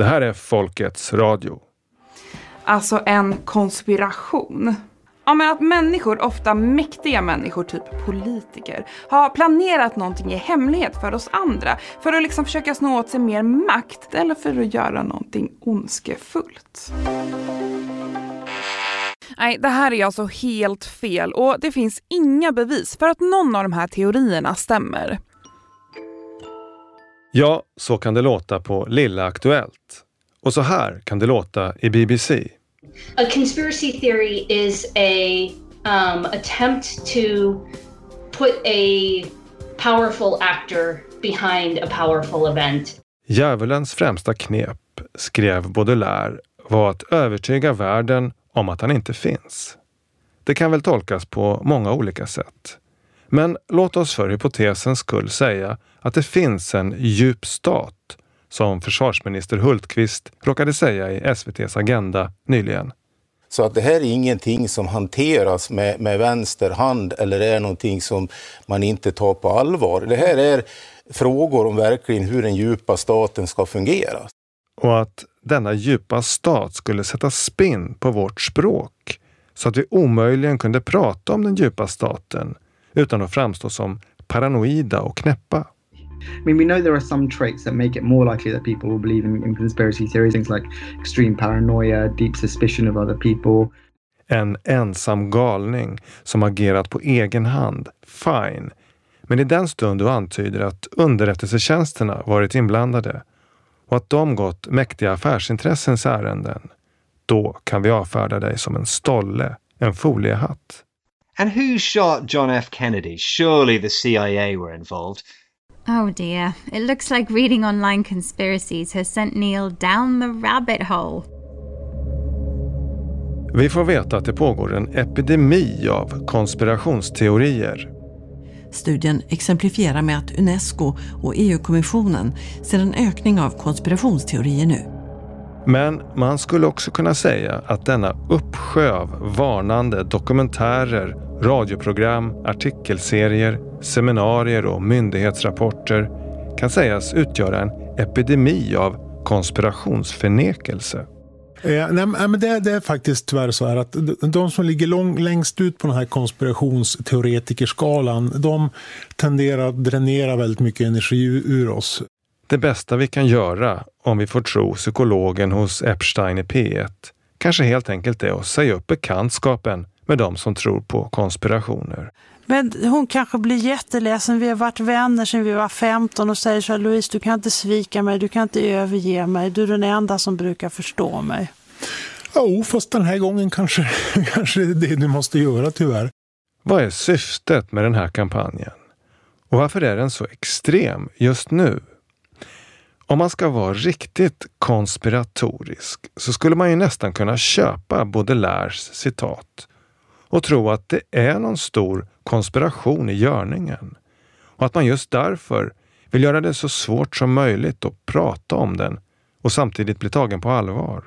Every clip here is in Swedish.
Det här är Folkets Radio. Alltså en konspiration. Ja, men att människor, ofta mäktiga människor, typ politiker, har planerat någonting i hemlighet för oss andra för att liksom försöka snå åt sig mer makt eller för att göra någonting ondskefullt. Nej, det här är alltså helt fel och det finns inga bevis för att någon av de här teorierna stämmer. Ja, så kan det låta på Lilla Aktuellt. Och så här kan det låta i BBC. A conspiracy theory is a um, attempt to put a powerful actor behind a powerful event. Djävulens främsta knep, skrev Baudelaire, var att övertyga världen om att han inte finns. Det kan väl tolkas på många olika sätt. Men låt oss för hypotesens skull säga att det finns en djup stat, som försvarsminister Hultqvist råkade säga i SVTs Agenda nyligen. Så att det här är ingenting som hanteras med, med vänster hand eller är någonting som man inte tar på allvar. Det här är frågor om verkligen hur den djupa staten ska fungera. Och att denna djupa stat skulle sätta spinn på vårt språk så att vi omöjligen kunde prata om den djupa staten utan att framstå som paranoida och knäppa. I mean, we know there are some traits that make it more likely that people will believe in, in conspiracy theories, things like extreme paranoia, deep suspicion of other people. En ensam galning som agerat på egen hand, fine. Men i den stund du antyder att underrättelsetjänsterna varit inblandade och att de gått mäktiga affärsintressens ärenden, då kan vi avfärda dig som en stolle, en foliehatt. And who shot John F. Kennedy? Surely the CIA were involved. Oh dear, it looks like reading online conspiracies has sent Neil down the rabbit hole. Vi får veta att det pågår en epidemi av konspirationsteorier. Studien exemplifierar med att Unesco och EU-kommissionen ser en ökning av konspirationsteorier nu. Men man skulle också kunna säga att denna uppsjö av varnande dokumentärer, radioprogram, artikelserier, seminarier och myndighetsrapporter kan sägas utgöra en epidemi av konspirationsförnekelse. Eh, nej, men det, det, är faktiskt tyvärr så här att de som ligger lång, längst ut på den här konspirationsteoretikerskalan, de tenderar att dränera väldigt mycket energi ur oss. Det bästa vi kan göra, om vi får tro psykologen hos Epstein i P1, kanske helt enkelt är att säga upp bekantskapen med de som tror på konspirationer. Men hon kanske blir jätteledsen. Vi har varit vänner sedan vi var 15 och säger så här, Louise, du kan inte svika mig, du kan inte överge mig. Du är den enda som brukar förstå mig. Ja, oh, fast den här gången kanske, kanske det är det du måste göra tyvärr. Vad är syftet med den här kampanjen? Och varför är den så extrem just nu? Om man ska vara riktigt konspiratorisk så skulle man ju nästan kunna köpa Baudelaires citat och tro att det är någon stor konspiration i görningen och att man just därför vill göra det så svårt som möjligt att prata om den och samtidigt bli tagen på allvar.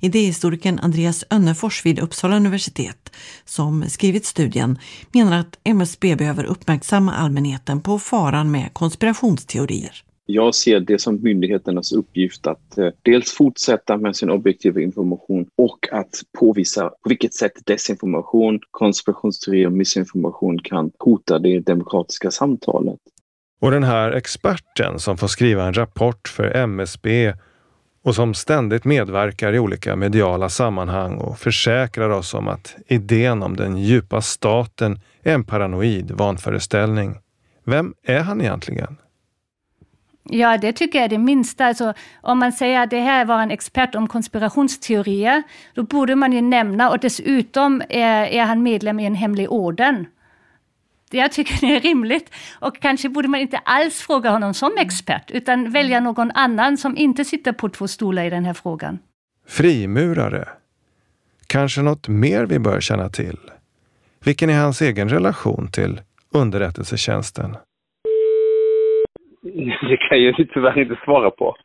Idéhistorikern Andreas Önnefors vid Uppsala universitet, som skrivit studien, menar att MSB behöver uppmärksamma allmänheten på faran med konspirationsteorier. Jag ser det som myndigheternas uppgift att eh, dels fortsätta med sin objektiva information och att påvisa på vilket sätt desinformation, konspirationsteorier och missinformation kan hota det demokratiska samtalet. Och den här experten som får skriva en rapport för MSB och som ständigt medverkar i olika mediala sammanhang och försäkrar oss om att idén om den djupa staten är en paranoid vanföreställning. Vem är han egentligen? Ja, det tycker jag är det minsta. Alltså, om man säger att det här var en expert om konspirationsteorier, då borde man ju nämna, och dessutom är, är han medlem i en hemlig orden. Jag tycker det är rimligt. Och kanske borde man inte alls fråga honom som expert, utan välja någon annan som inte sitter på två stolar i den här frågan. Frimurare? Kanske något mer vi bör känna till? Vilken är hans egen relation till underrättelsetjänsten? Det kan jag ju tyvärr inte svara på.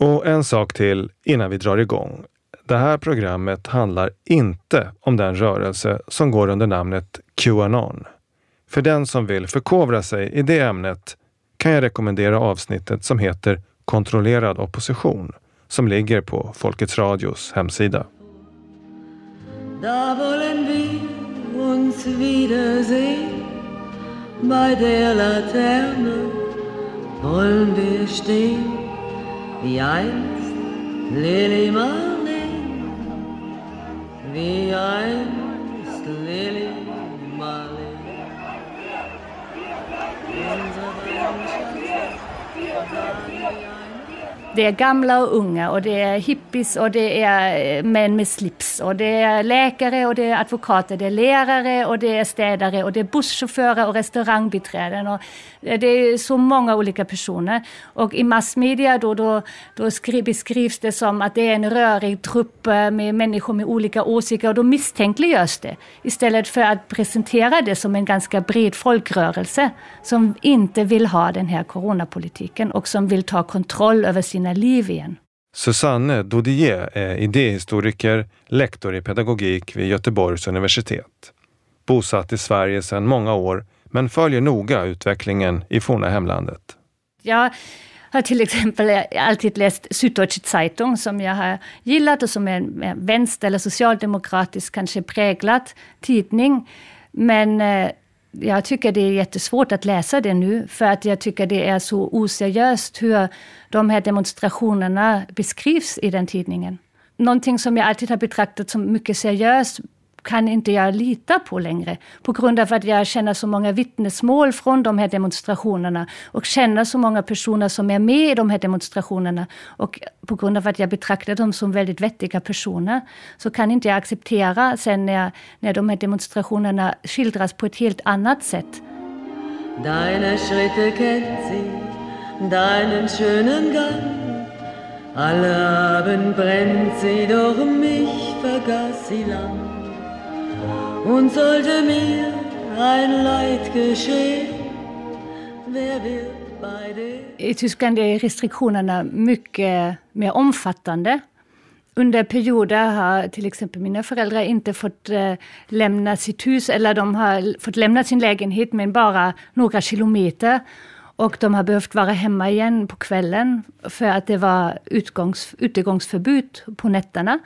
Och en sak till innan vi drar igång. Det här programmet handlar inte om den rörelse som går under namnet Qanon. För den som vill förkovra sig i det ämnet kan jag rekommendera avsnittet som heter Kontrollerad opposition som ligger på Folkets Radios hemsida. Da wollen wir uns wiedersehen, bei der Laterne wollen wir stehen, wie einst Lili Marleen, wie einst Lili Det är gamla och unga och det är hippies och det är eh, män med slips och det är läkare och det är advokater, det är lärare och det är städare och det är busschaufförer och restaurangbiträden. Och eh, det är så många olika personer. Och i massmedia då, då, då beskrivs det som att det är en rörig trupp eh, med människor med olika åsikter och då misstänkliggörs det. Istället för att presentera det som en ganska bred folkrörelse som inte vill ha den här coronapolitiken och som vill ta kontroll över sina liv igen. Susanne Dodier är idéhistoriker, lektor i pedagogik vid Göteborgs universitet. Bosatt i Sverige sedan många år, men följer noga utvecklingen i forna hemlandet. Jag har till exempel alltid läst Süddeutsche Zeitung som jag har gillat och som är en vänster eller socialdemokratisk kanske präglad tidning. Men eh, jag tycker det är jättesvårt att läsa det nu, för att jag tycker det är så oseriöst hur de här demonstrationerna beskrivs i den tidningen. Någonting som jag alltid har betraktat som mycket seriöst kan inte jag lita på längre. På grund av att jag känner så många vittnesmål från de här demonstrationerna och känner så många personer som är med i de här demonstrationerna. Och på grund av att jag betraktar dem som väldigt vettiga personer så kan inte jag acceptera sen när, när de här demonstrationerna skildras på ett helt annat sätt. Deine Schritte kennt sie, deinen schönen Gang. Alle Abend brennt sie, doch mich vergaß sie lang. Und sollte mir ein Leid geschehen, wer wird bei dir? I Tyskland är restriktionerna mycket mer omfattande. Under perioder har till exempel mina föräldrar inte fått eh, lämna sitt hus eller de har fått lämna sin lägenhet men bara några kilometer. Och de har behövt vara hemma igen på kvällen för att det var utgångs, utegångsförbud på nätterna.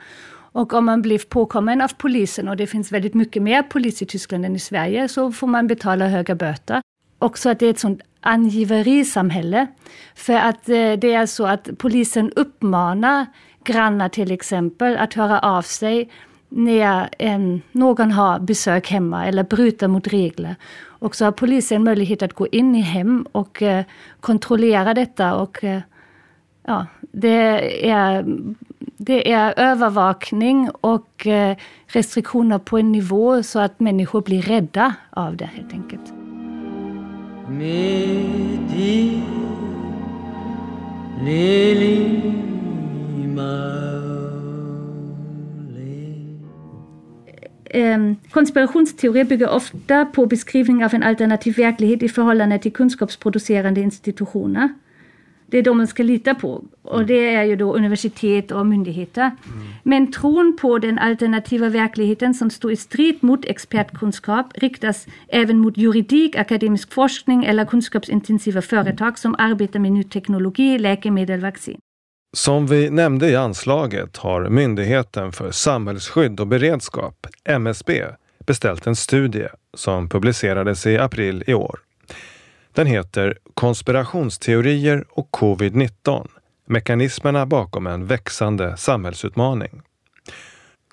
Och om man blir påkommen av polisen, och det finns väldigt mycket mer polis i Tyskland än i Sverige, så får man betala höga böter. Också att det är ett sånt angiverisamhälle. För att eh, det är så att polisen uppmanar grannar till exempel att höra av sig när en, någon har besök hemma eller bryter mot regler. Och så har polisen möjlighet att gå in i hem och eh, kontrollera detta. Och, eh, ja, det, är, det är övervakning och eh, restriktioner på en nivå så att människor blir rädda av det helt enkelt. Eh, konspirationsteorier bygger ofta på beskrivning av en alternativ verklighet i förhållande till kunskapsproducerande institutioner. Det är de man ska lita på. Och det är ju då universitet och myndigheter. Men tron på den alternativa verkligheten som står i strid mot expertkunskap riktas även mot juridik, akademisk forskning eller kunskapsintensiva företag som arbetar med ny teknologi, läkemedel, vaccin. Som vi nämnde i anslaget har Myndigheten för samhällsskydd och beredskap, MSB, beställt en studie som publicerades i april i år. Den heter Konspirationsteorier och covid-19 mekanismerna bakom en växande samhällsutmaning.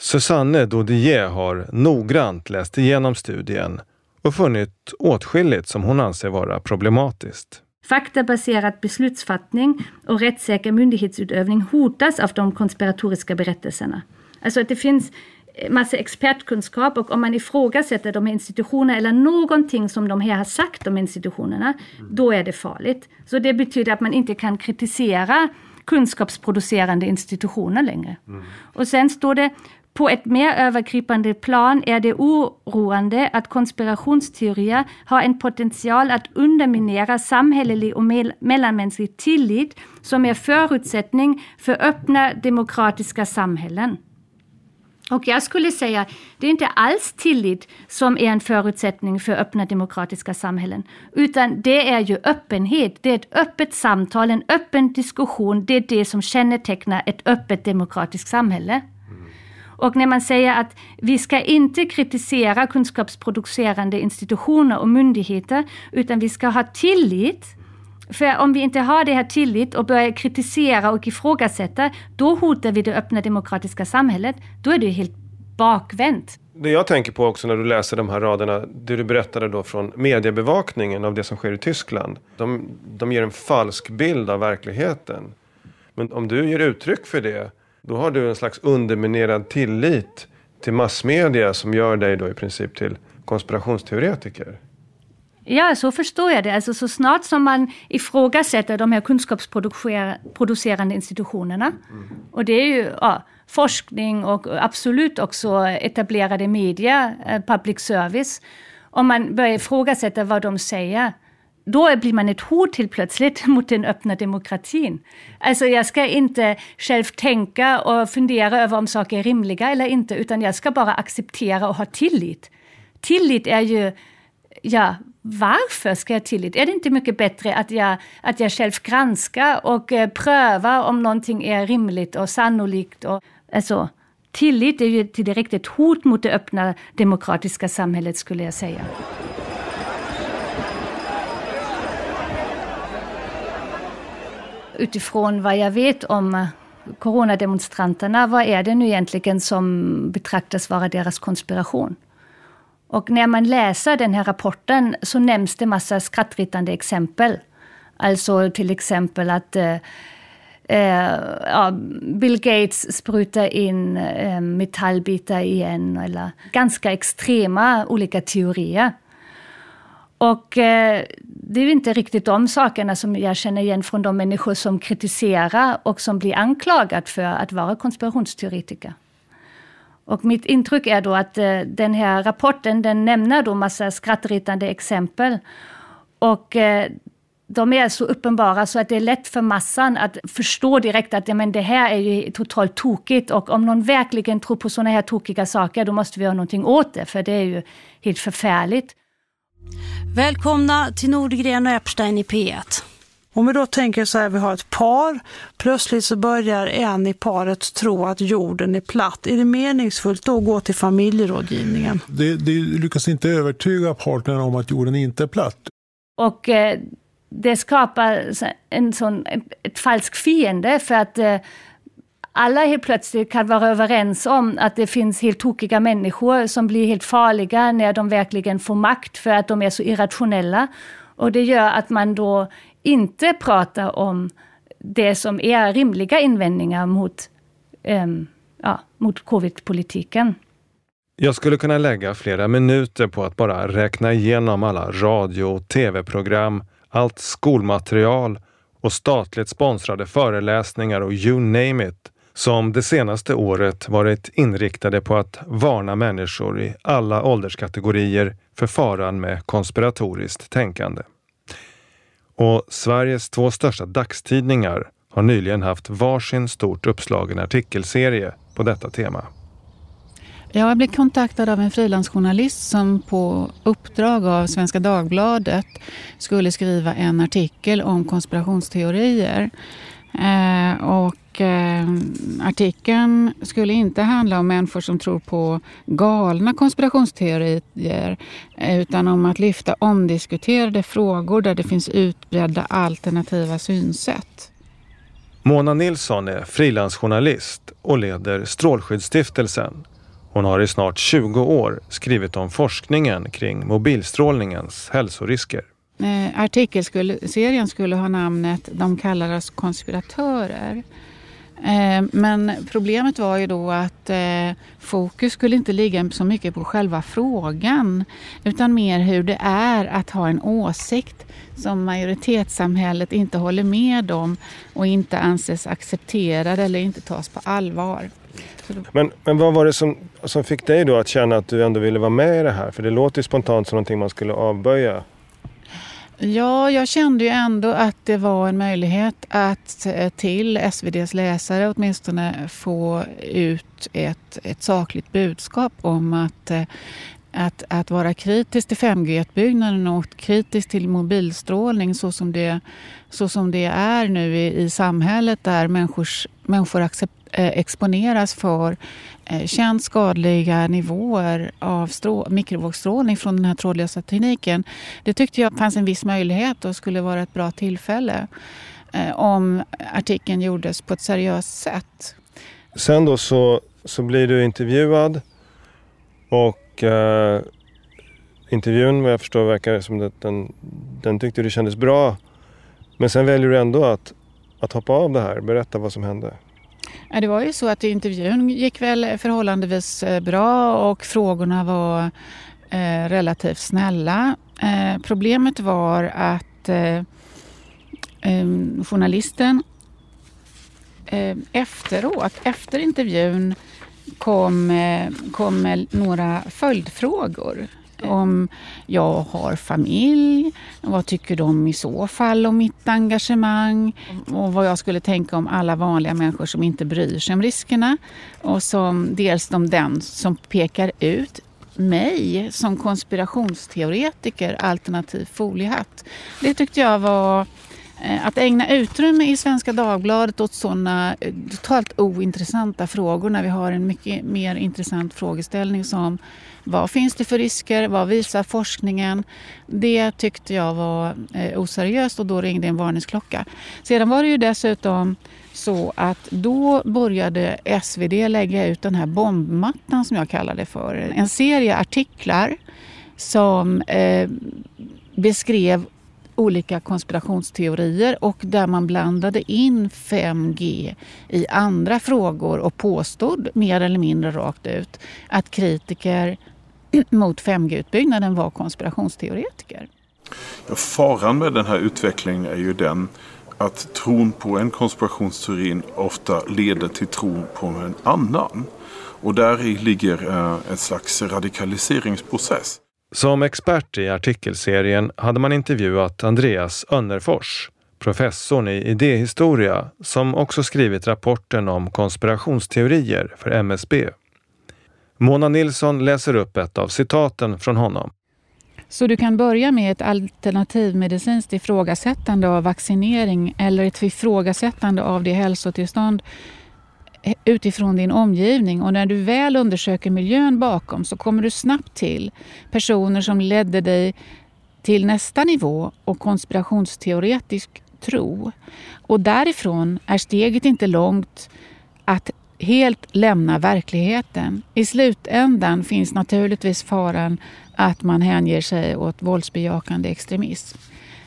Susanne Dodier har noggrant läst igenom studien och funnit åtskilligt som hon anser vara problematiskt. Faktabaserad beslutsfattning och rättssäker myndighetsutövning hotas av de konspiratoriska berättelserna. Alltså att det finns massa expertkunskap och om man ifrågasätter de här institutionerna eller någonting som de här har sagt om institutionerna, då är det farligt. Så det betyder att man inte kan kritisera kunskapsproducerande institutioner längre. Mm. Och sen står det på ett mer övergripande plan är det oroande att konspirationsteorier har en potential att underminera samhällelig och mellanmänsklig tillit som är förutsättning för öppna demokratiska samhällen. Och jag skulle säga, det är inte alls tillit som är en förutsättning för öppna demokratiska samhällen. Utan det är ju öppenhet, det är ett öppet samtal, en öppen diskussion. Det är det som kännetecknar ett öppet demokratiskt samhälle. Och när man säger att vi ska inte kritisera kunskapsproducerande institutioner och myndigheter, utan vi ska ha tillit för om vi inte har det här tillit och börjar kritisera och ifrågasätta, då hotar vi det öppna demokratiska samhället. Då är det helt bakvänt. Det jag tänker på också när du läser de här raderna, det du berättade då från mediebevakningen av det som sker i Tyskland. De, de ger en falsk bild av verkligheten. Men om du ger uttryck för det, då har du en slags underminerad tillit till massmedia som gör dig då i princip till konspirationsteoretiker. Ja, så förstår jag det. Alltså så snart som man ifrågasätter de här kunskapsproducerande institutionerna. Mm. Och det är ju ja, forskning och absolut också etablerade media, eh, public service. Om man börjar ifrågasätta vad de säger, då blir man ett hot till plötsligt mot den öppna demokratin. Alltså jag ska inte själv tänka och fundera över om saker är rimliga eller inte, utan jag ska bara acceptera och ha tillit. Tillit är ju ja, varför ska jag tillit? Är det inte mycket bättre att jag, att jag själv granskar och eh, prövar om någonting är rimligt och sannolikt? Och, alltså, tillit är ju direkt ett hot mot det öppna demokratiska samhället skulle jag säga. Utifrån vad jag vet om eh, coronademonstranterna, vad är det nu egentligen som betraktas vara deras konspiration? Och när man läser den här rapporten så nämns det massa skrattretande exempel. Alltså till exempel att eh, eh, ja, Bill Gates sprutar in eh, metallbitar igen, eller ganska extrema olika teorier. Och eh, det är ju inte riktigt de sakerna som jag känner igen från de människor som kritiserar och som blir anklagade för att vara konspirationsteoretiker. Och mitt intryck är då att eh, den här rapporten den nämner då massa skrattretande exempel. Och eh, de är så uppenbara så att det är lätt för massan att förstå direkt att ja, men det här är ju totalt tokigt och om någon verkligen tror på sådana här tokiga saker då måste vi göra någonting åt det för det är ju helt förfärligt. Välkomna till Nordgren och Epstein i P1. Om vi då tänker så här, vi har ett par, plötsligt så börjar en i paret tro att jorden är platt. Är det meningsfullt då att gå till familjerådgivningen? Det, det lyckas inte övertyga partnern om att jorden inte är platt. Och eh, det skapar en sån, ett, falsk fiende för att eh, alla helt plötsligt kan vara överens om att det finns helt tokiga människor som blir helt farliga när de verkligen får makt för att de är så irrationella. Och det gör att man då inte pratar om det som är rimliga invändningar mot, um, ja, mot covid-politiken. Jag skulle kunna lägga flera minuter på att bara räkna igenom alla radio och tv-program, allt skolmaterial och statligt sponsrade föreläsningar och you name it som det senaste året varit inriktade på att varna människor i alla ålderskategorier för faran med konspiratoriskt tänkande. Och Sveriges två största dagstidningar har nyligen haft varsin stort uppslagen artikelserie på detta tema. Jag blev kontaktad av en frilansjournalist som på uppdrag av Svenska Dagbladet skulle skriva en artikel om konspirationsteorier. Eh, och eh, artikeln skulle inte handla om människor som tror på galna konspirationsteorier utan om att lyfta omdiskuterade frågor där det finns utbredda alternativa synsätt. Mona Nilsson är frilansjournalist och leder Strålskyddsstiftelsen. Hon har i snart 20 år skrivit om forskningen kring mobilstrålningens hälsorisker. Eh, artikelserien skulle ha namnet De kallar oss konspiratörer. Eh, men problemet var ju då att eh, fokus skulle inte ligga så mycket på själva frågan utan mer hur det är att ha en åsikt som majoritetssamhället inte håller med om och inte anses accepterad eller inte tas på allvar. Men, men vad var det som, som fick dig då att känna att du ändå ville vara med i det här? För det låter ju spontant som någonting man skulle avböja. Ja, jag kände ju ändå att det var en möjlighet att eh, till SVDs läsare åtminstone få ut ett, ett sakligt budskap om att eh, att, att vara kritisk till 5G-utbyggnaden och kritisk till mobilstrålning så som det, så som det är nu i, i samhället där människors, människor accepterar Eh, exponeras för eh, känt skadliga nivåer av strå, mikrovågsstrålning från den här trådlösa tekniken. Det tyckte jag fanns en viss möjlighet och skulle vara ett bra tillfälle eh, om artikeln gjordes på ett seriöst sätt. Sen då så, så blir du intervjuad och eh, intervjun vad jag förstår verkar som att den, den tyckte du kändes bra. Men sen väljer du ändå att, att hoppa av det här. Berätta vad som hände. Ja, det var ju så att intervjun gick väl förhållandevis eh, bra och frågorna var eh, relativt snälla. Eh, problemet var att eh, journalisten eh, efteråt, efter intervjun kom, eh, med kom några följdfrågor. Om jag har familj, vad tycker de i så fall om mitt engagemang och vad jag skulle tänka om alla vanliga människor som inte bryr sig om riskerna. Och som dels om den som pekar ut mig som konspirationsteoretiker alternativ foliehatt. Det tyckte jag var Eh, att ägna utrymme i Svenska Dagbladet åt sådana eh, totalt ointressanta frågor när vi har en mycket mer intressant frågeställning som vad finns det för risker? Vad visar forskningen? Det tyckte jag var eh, oseriöst och då ringde en varningsklocka. Sedan var det ju dessutom så att då började SvD lägga ut den här bombmattan som jag kallar det för. En serie artiklar som eh, beskrev olika konspirationsteorier och där man blandade in 5G i andra frågor och påstod mer eller mindre rakt ut att kritiker mot 5G-utbyggnaden var konspirationsteoretiker. Ja, faran med den här utvecklingen är ju den att tron på en konspirationsteori ofta leder till tron på en annan. Och där ligger eh, en slags radikaliseringsprocess. Som expert i artikelserien hade man intervjuat Andreas Önnerfors, professorn i idéhistoria som också skrivit rapporten om konspirationsteorier för MSB. Mona Nilsson läser upp ett av citaten från honom. Så du kan börja med ett alternativmedicinskt ifrågasättande av vaccinering eller ett ifrågasättande av det hälsotillstånd utifrån din omgivning och när du väl undersöker miljön bakom så kommer du snabbt till personer som ledde dig till nästa nivå och konspirationsteoretisk tro. Och därifrån är steget inte långt att helt lämna verkligheten. I slutändan finns naturligtvis faran att man hänger sig åt våldsbejakande extremism.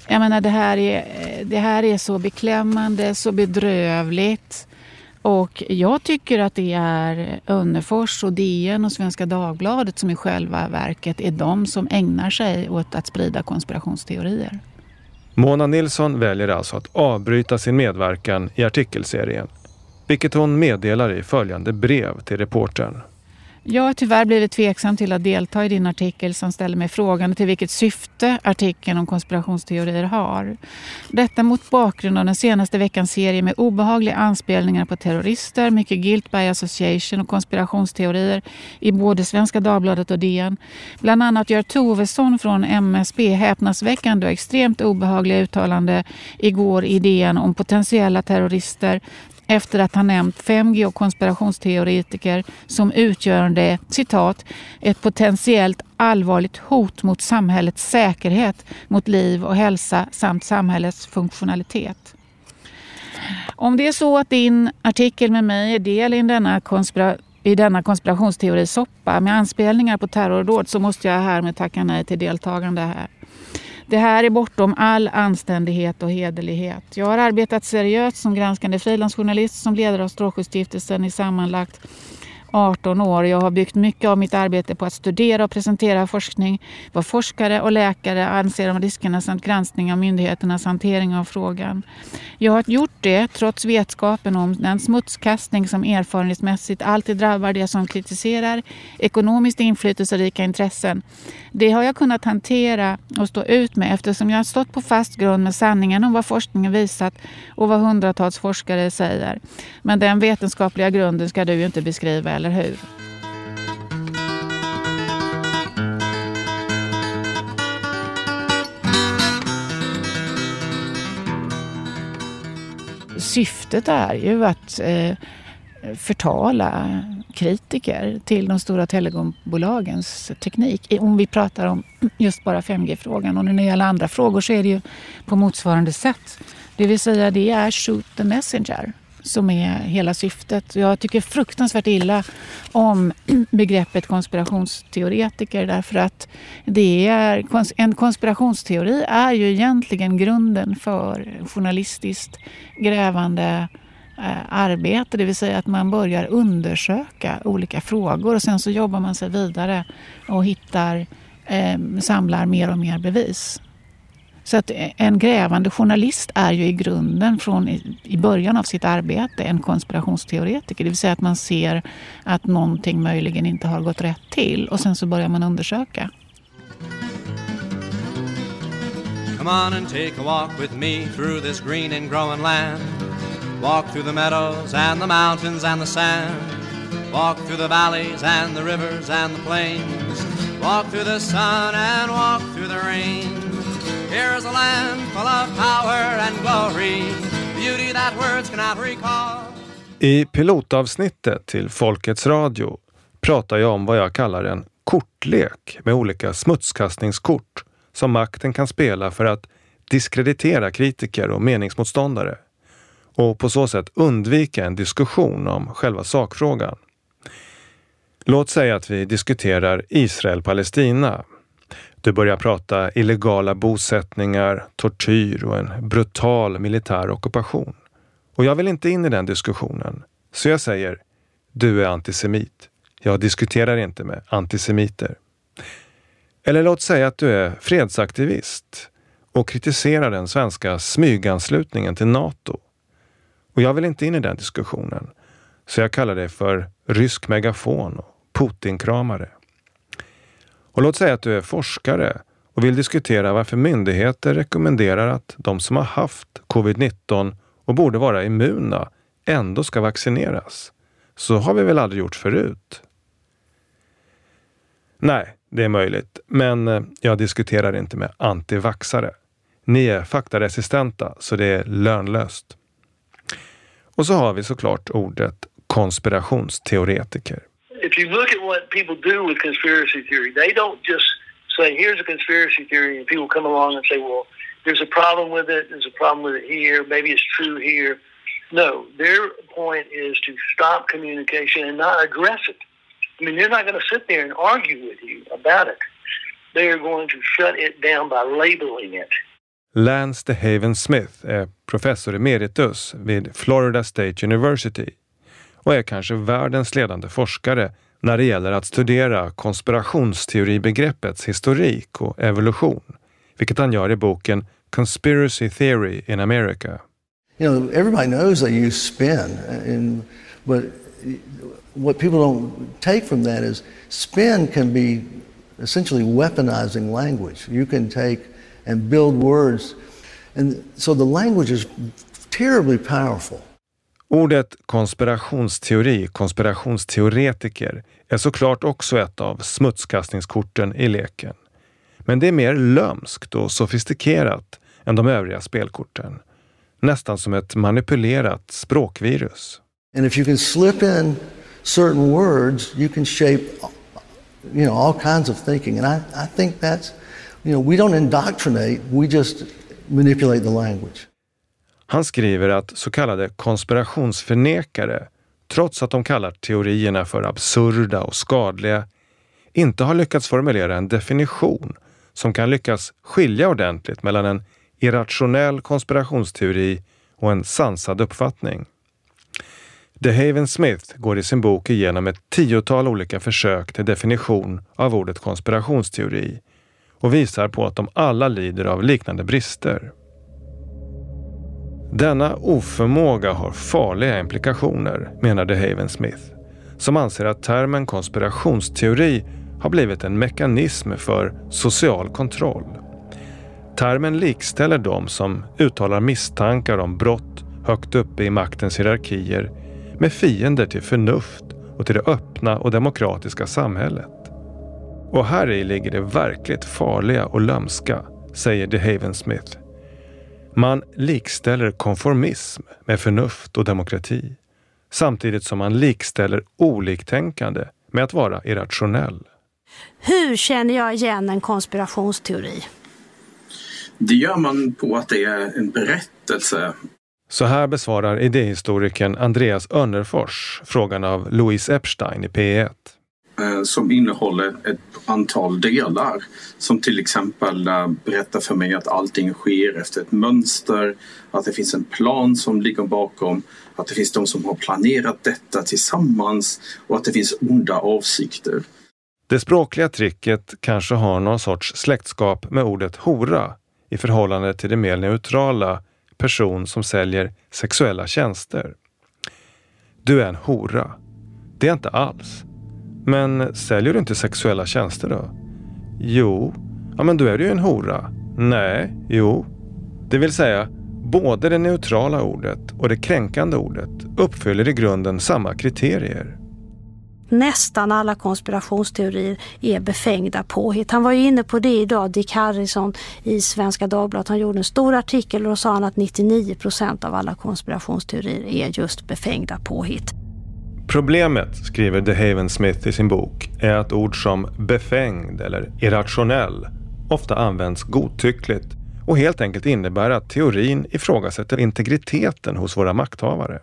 Jag menar, det här är, det här är så beklämmande, så bedrövligt. Och jag tycker att det är Önnefors och DN och Svenska Dagbladet som i själva verket är de som ägnar sig åt att sprida konspirationsteorier. Mona Nilsson väljer alltså att avbryta sin medverkan i artikelserien, vilket hon meddelar i följande brev till reportern. Jag har tyvärr blivit tveksam till att delta i din artikel som ställer mig frågan till vilket syfte artikeln om konspirationsteorier har. Detta mot bakgrund av den senaste veckans serie med obehagliga anspelningar på terrorister, mycket guilt by association och konspirationsteorier i både Svenska Dagbladet och DN. Bland annat gör Tovesson från MSB häpnadsväckande och extremt obehagliga uttalande igår i DN om potentiella terrorister efter att ha nämnt 5G och konspirationsteoretiker som utgörande citat, ett potentiellt allvarligt hot mot samhällets säkerhet, mot liv och hälsa samt samhällets funktionalitet. Om det är så att din artikel med mig är del i denna, konspira i denna konspirationsteorisoppa med anspelningar på terrordåd så måste jag härmed tacka nej till deltagande här. Det här är bortom all anständighet och hederlighet. Jag har arbetat seriöst som granskande frilansjournalist som ledare av Strålskyddsstiftelsen i sammanlagt 18 år. Jag har byggt mycket av mitt arbete på att studera och presentera forskning, vad forskare och läkare anser om riskerna samt granskning av myndigheternas hantering av frågan. Jag har gjort det trots vetskapen om den smutskastning som erfarenhetsmässigt alltid drabbar det som kritiserar ekonomiskt inflytelserika intressen. Det har jag kunnat hantera och stå ut med eftersom jag har stått på fast grund med sanningen om vad forskningen visat och vad hundratals forskare säger. Men den vetenskapliga grunden ska du ju inte beskriva, eller hur? Syftet är ju att eh, förtala kritiker till de stora telekombolagens teknik. Om vi pratar om just bara 5G-frågan och när det gäller andra frågor så är det ju på motsvarande sätt. Det vill säga det är shoot the messenger som är hela syftet. Jag tycker fruktansvärt illa om begreppet konspirationsteoretiker därför att det är, en konspirationsteori är ju egentligen grunden för journalistiskt grävande eh, arbete, det vill säga att man börjar undersöka olika frågor och sen så jobbar man sig vidare och hittar, eh, samlar mer och mer bevis. Så att en grävande journalist är ju i grunden från i början av sitt arbete en konspirationsteoretiker. Det vill säga att man ser att någonting möjligen inte har gått rätt till och sen så börjar man undersöka. Come on and take a walk with me through this green and growing land. Walk through the meadows and the mountains and the sand. Walk through the valleys and the rivers and the plains. Walk through the sun and walk through the rain. Here's a land full of power and glory, beauty that words cannot recall. I pilotavsnittet till Folkets Radio pratar jag om vad jag kallar en kortlek med olika smutskastningskort som makten kan spela för att diskreditera kritiker och meningsmotståndare och på så sätt undvika en diskussion om själva sakfrågan. Låt säga att vi diskuterar Israel-Palestina du börjar prata illegala bosättningar, tortyr och en brutal militär ockupation. Och jag vill inte in i den diskussionen. Så jag säger, du är antisemit. Jag diskuterar inte med antisemiter. Eller låt säga att du är fredsaktivist och kritiserar den svenska smyganslutningen till Nato. Och jag vill inte in i den diskussionen. Så jag kallar dig för rysk megafon och Putinkramare. Och låt säga att du är forskare och vill diskutera varför myndigheter rekommenderar att de som har haft covid-19 och borde vara immuna ändå ska vaccineras. Så har vi väl aldrig gjort förut? Nej, det är möjligt, men eh, jag diskuterar inte med antivaxare. Ni är faktaresistenta, så det är lönlöst. Och så har vi såklart ordet konspirationsteoretiker. If you look at what people do with conspiracy theory, they don't just say, here's a conspiracy theory, and people come along and say, well, there's a problem with it, there's a problem with it here, maybe it's true here. No, their point is to stop communication and not address it. I mean, they're not going to sit there and argue with you about it. They are going to shut it down by labeling it. Lance DeHaven Smith är professor emeritus vid Florida State University och är kanske världens ledande forskare när det gäller att studera konspirationsteoribegreppets historik och evolution, vilket han gör i boken Conspiracy Theory in America. You know, everybody knows they use spin, and, but what people don't take from that is spin can be essentially weaponizing language. You can take and build words, and so the language is terribly powerful. Ordet konspirationsteori, konspirationsteoretiker, är såklart också ett av smutskastningskorten i leken. Men det är mer lömskt och sofistikerat än de övriga spelkorten. Nästan som ett manipulerat språkvirus. And if you can slip in certain words, you can shape you know, all kinds of thinking. And I, I think that's, you know, we don't indoctrinate, we just manipulate the language. Han skriver att så kallade konspirationsförnekare, trots att de kallar teorierna för absurda och skadliga, inte har lyckats formulera en definition som kan lyckas skilja ordentligt mellan en irrationell konspirationsteori och en sansad uppfattning. DeHaven Smith går i sin bok igenom ett tiotal olika försök till definition av ordet konspirationsteori och visar på att de alla lider av liknande brister. Denna oförmåga har farliga implikationer, menar Haven Smith, som anser att termen konspirationsteori har blivit en mekanism för social kontroll. Termen likställer de som uttalar misstankar om brott högt uppe i maktens hierarkier med fiender till förnuft och till det öppna och demokratiska samhället. Och här i ligger det verkligt farliga och lömska, säger DeHaven Smith. Man likställer konformism med förnuft och demokrati samtidigt som man likställer oliktänkande med att vara irrationell. Hur känner jag igen en konspirationsteori? Det gör man på att det är en berättelse. Så här besvarar idéhistorikern Andreas Önnerfors frågan av Louise Epstein i P1. Eh, som innehåller ett antal delar. Som till exempel eh, berättar för mig att allting sker efter ett mönster, att det finns en plan som ligger bakom, att det finns de som har planerat detta tillsammans och att det finns onda avsikter. Det språkliga tricket kanske har någon sorts släktskap med ordet hora i förhållande till det mer neutrala person som säljer sexuella tjänster. Du är en hora. Det är inte alls. Men säljer du inte sexuella tjänster då? Jo. Ja, men då är du ju en hora. Nej, jo. Det vill säga, både det neutrala ordet och det kränkande ordet uppfyller i grunden samma kriterier. Nästan alla konspirationsteorier är befängda påhitt. Han var ju inne på det idag, Dick Harrison i Svenska Dagbladet. Han gjorde en stor artikel och då sa han att 99 procent av alla konspirationsteorier är just befängda påhitt. Problemet, skriver The Haven Smith i sin bok, är att ord som befängd eller irrationell ofta används godtyckligt och helt enkelt innebär att teorin ifrågasätter integriteten hos våra makthavare.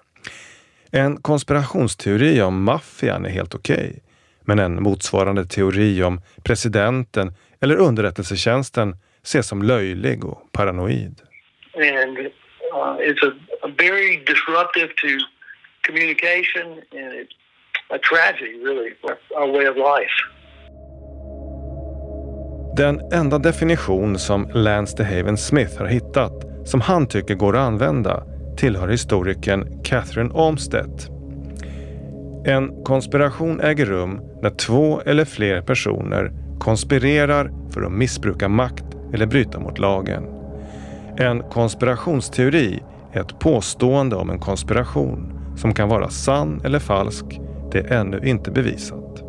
En konspirationsteori om maffian är helt okej, okay, men en motsvarande teori om presidenten eller underrättelsetjänsten ses som löjlig och paranoid. And uh, it's a, a very disruptive to communication and it's a tragedy really, our way of life. Den enda definition som Lance DeHaven Smith har hittat som han tycker går att använda tillhör historikern Catherine Olmstead. En konspiration äger rum när två eller fler personer konspirerar för att missbruka makt eller bryta mot lagen. En konspirationsteori är ett påstående om en konspiration som kan vara sann eller falsk, det är ännu inte bevisat.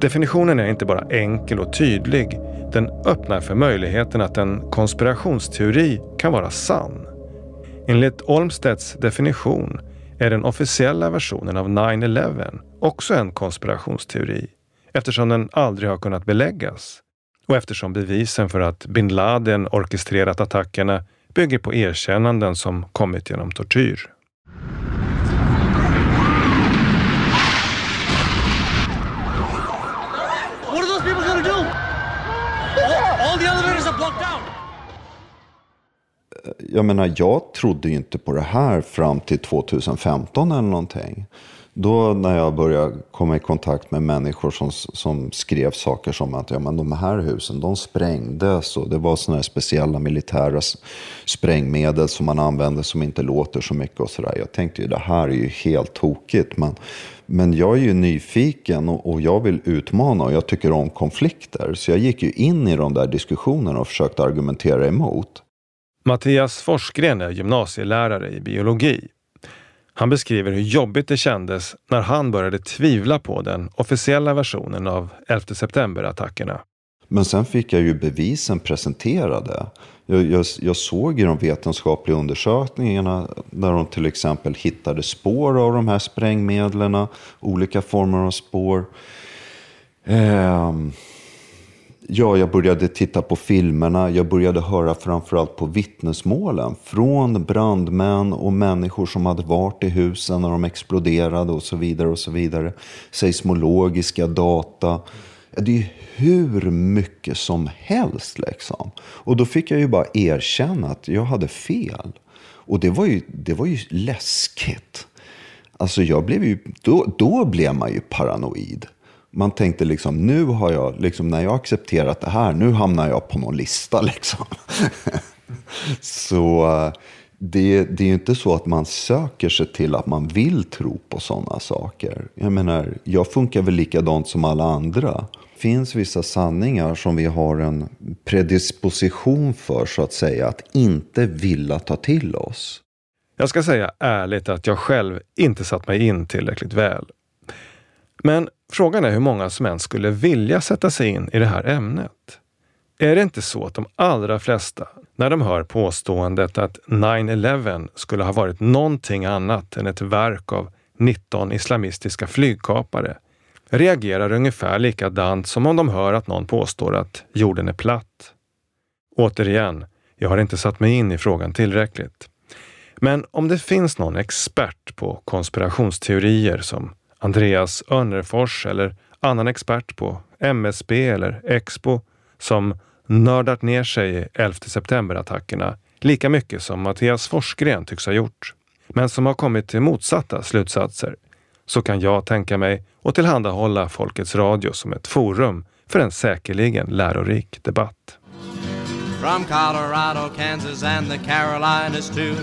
Definitionen är inte bara enkel och tydlig, den öppnar för möjligheten att en konspirationsteori kan vara sann. Enligt Olmstedts definition är den officiella versionen av 9-11 också en konspirationsteori eftersom den aldrig har kunnat beläggas och eftersom bevisen för att bin Laden orkestrerat attackerna bygger på erkännanden som kommit genom tortyr. Jag menar, jag trodde ju inte på det här fram till 2015 eller någonting. Då när jag började komma i kontakt med människor som, som skrev saker som att ja, men de här husen de sprängdes och det var sådana här speciella militära sprängmedel som man använde som inte låter så mycket och sådär. Jag tänkte ju det här är ju helt tokigt. Men, men jag är ju nyfiken och, och jag vill utmana och jag tycker om konflikter. Så jag gick ju in i de där diskussionerna och försökte argumentera emot. Mattias Forsgren är gymnasielärare i biologi. Han beskriver hur jobbigt det kändes när han började tvivla på den officiella versionen av 11 september-attackerna. Men sen fick jag ju bevisen presenterade. Jag, jag, jag, såg i de vetenskapliga undersökningarna där de till exempel hittade spår av de här sprängmedlen, olika former av spår. Eh, Ja, jag började titta på filmerna. Jag började höra framförallt på vittnesmålen från brandmän och människor som hade varit i husen när de exploderade och så vidare. och så vidare. Seismologiska data. Det är hur mycket som helst liksom. Och då fick jag ju bara erkänna att jag hade fel. Och det var ju, det var ju läskigt. Alltså jag blev ju, då, då blev man ju paranoid. Man tänkte liksom, nu har jag, liksom, när jag accepterat det här, nu hamnar jag på någon lista liksom. så det, det är ju inte så att man söker sig till att man vill tro på sådana saker. Jag menar, jag funkar väl likadant som alla andra. Det finns vissa sanningar som vi har en predisposition för, så att säga, att inte vilja ta till oss. Jag ska säga ärligt att jag själv inte satt mig in tillräckligt väl. Men frågan är hur många som ens skulle vilja sätta sig in i det här ämnet. Är det inte så att de allra flesta, när de hör påståendet att 9-11 skulle ha varit någonting annat än ett verk av 19 islamistiska flygkapare, reagerar ungefär likadant som om de hör att någon påstår att jorden är platt. Återigen, jag har inte satt mig in i frågan tillräckligt. Men om det finns någon expert på konspirationsteorier som Andreas Önnerfors eller annan expert på MSB eller Expo som nördat ner sig i 11 september-attackerna lika mycket som Mattias Forsgren tycks ha gjort, men som har kommit till motsatta slutsatser, så kan jag tänka mig att tillhandahålla Folkets Radio som ett forum för en säkerligen lärorik debatt. From Colorado, Kansas, and the Carolinas too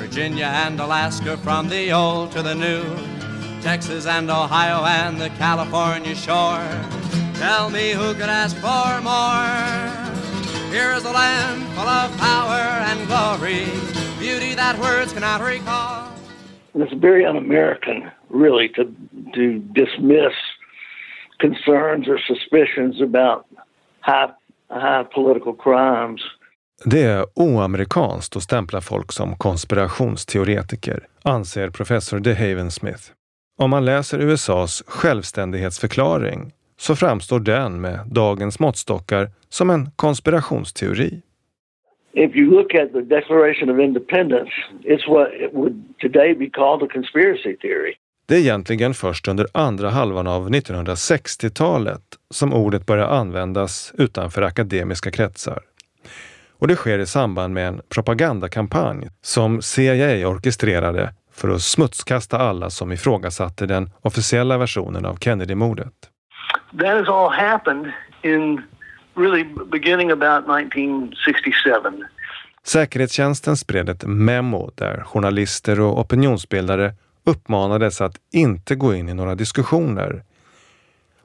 Virginia and Alaska, from the old to the new, Texas and Ohio and the California shore. Tell me who could ask for more? Here is a land full of power and glory, beauty that words cannot recall. It's very un-American, really, to to dismiss concerns or suspicions about high high political crimes. Det är oamerikanskt att stämpla folk som konspirationsteoretiker, anser professor DeHaven Smith. Om man läser USAs självständighetsförklaring så framstår den med dagens måttstockar som en konspirationsteori. If you look at the Declaration of Independence, it's what it would today be called a conspiracy theory. Det är egentligen först under andra halvan av 1960-talet som ordet börjar användas utanför akademiska kretsar. Och det sker i samband med en propagandakampanj som CIA orkestrerade för att smutskasta alla som ifrågasatte den officiella versionen av Kennedy-mordet. That has all happened in really beginning about 1967. Säkerhetstjänsten spred ett memo där journalister och opinionsbildare uppmanades att inte gå in i några diskussioner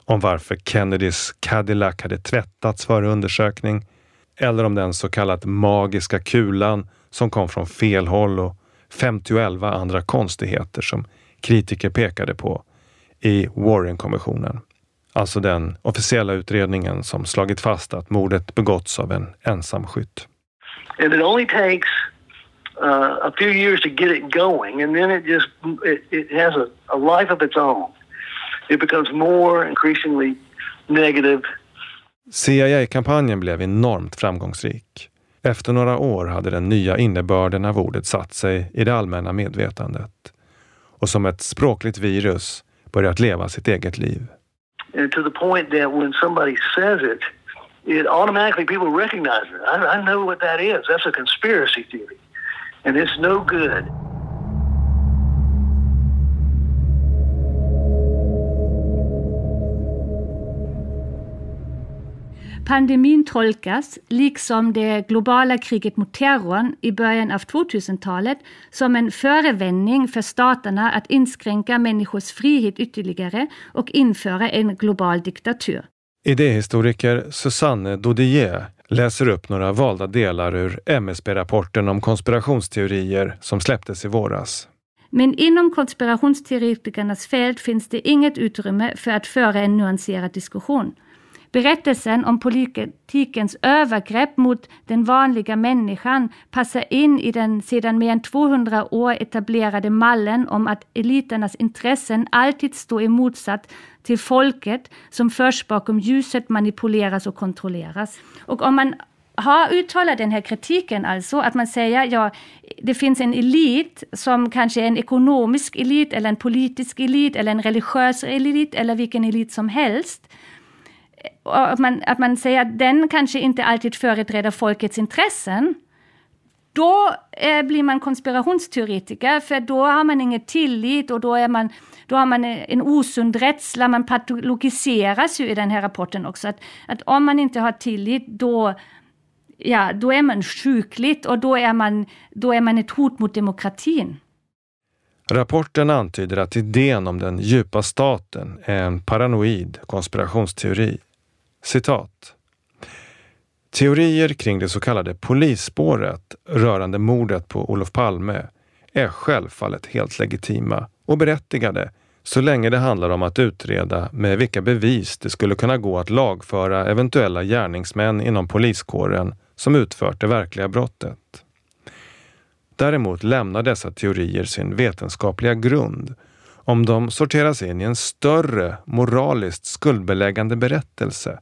om varför Kennedys Cadillac hade tvättats före undersökning eller om den så kallat magiska kulan som kom från fel håll och 51 andra konstigheter som kritiker pekade på i Warren-kommissionen. Alltså den officiella utredningen som slagit fast att mordet begåtts av en ensam skytt. And it only takes uh, a few years to get it going and then it just it, it has a, a life of its own. It becomes more increasingly negative CIA-kampanjen blev enormt framgångsrik. Efter några år hade den nya innebörden av ordet satt sig i det allmänna medvetandet och som ett språkligt virus börjat leva sitt eget liv. and to the point that when somebody says it, it automatically people recognize it. I, I know what that is. That's a conspiracy theory, and it's no good. Pandemin tolkas, liksom det globala kriget mot terrorn i början av 2000-talet, som en förevändning för staterna att inskränka människors frihet ytterligare och införa en global diktatur. Idéhistoriker Susanne Dodier läser upp några valda delar ur MSB-rapporten om konspirationsteorier som släpptes i våras. Men inom konspirationsteoretikernas fält finns det inget utrymme för att föra en nyanserad diskussion. Berättelsen om politikens övergrepp mot den vanliga människan passar in i den sedan mer än 200 år etablerade mallen om att eliternas intressen alltid står i motsats till folket som först bakom ljuset manipuleras och kontrolleras. Och om man har uttalat den här kritiken, alltså att man säger ja, det finns en elit som kanske är en ekonomisk elit eller en politisk elit eller en religiös elit eller vilken elit som helst att man, att man säger att den kanske inte alltid företräder folkets intressen. då eh, blir man konspirationsteoretiker för då har man ingen tillit och då, är man, då har man eh, en osund rädsla. Man patologiseras ju i den här rapporten också. Att, att om man inte har tillit då, ja, då är man sjukligt och då är man, då är man ett hot mot demokratin. Rapporten antyder att idén om den djupa staten är en paranoid konspirationsteori. Citat. Teorier kring det så kallade polisspåret rörande mordet på Olof Palme är självfallet helt legitima och berättigade så länge det handlar om att utreda med vilka bevis det skulle kunna gå att lagföra eventuella gärningsmän inom poliskåren som utfört det verkliga brottet. Däremot lämnar dessa teorier sin vetenskapliga grund om de sorteras in i en större moraliskt skuldbeläggande berättelse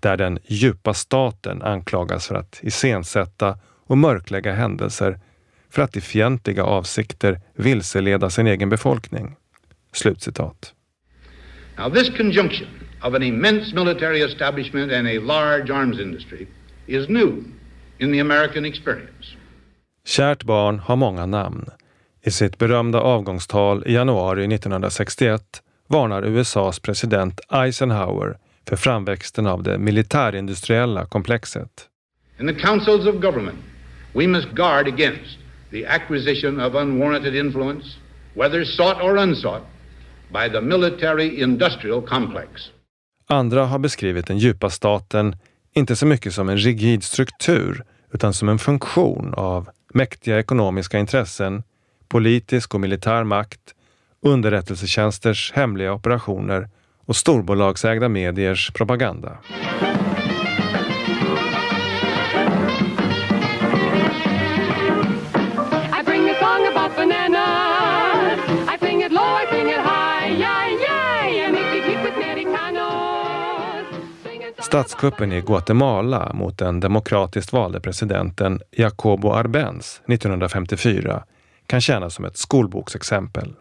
där den djupa staten anklagas för att iscensätta och mörklägga händelser för att i fientliga avsikter vilseleda sin egen befolkning. Slutcitat. Now this conjunction of an immense military establishment and a large arms industry is new in the American experience. Kärt barn har många namn. I sitt berömda avgångstal i januari 1961 varnar USAs president Eisenhower för framväxten av det militärindustriella komplexet. In the councils of government, we must guard against the acquisition of unwarranted influence, whether sought or unsought, by the military industrial complex. Andra har beskrivit den djupa staten inte så mycket som en rigid struktur utan som en funktion av mäktiga ekonomiska intressen, politisk och militär makt, underrättelsetjänsters hemliga operationer och storbolagsägda mediers propaganda. Statskuppen i Guatemala mot den demokratiskt valde presidenten Jacobo Arbenz 1954 kan tjäna som ett skolboksexempel.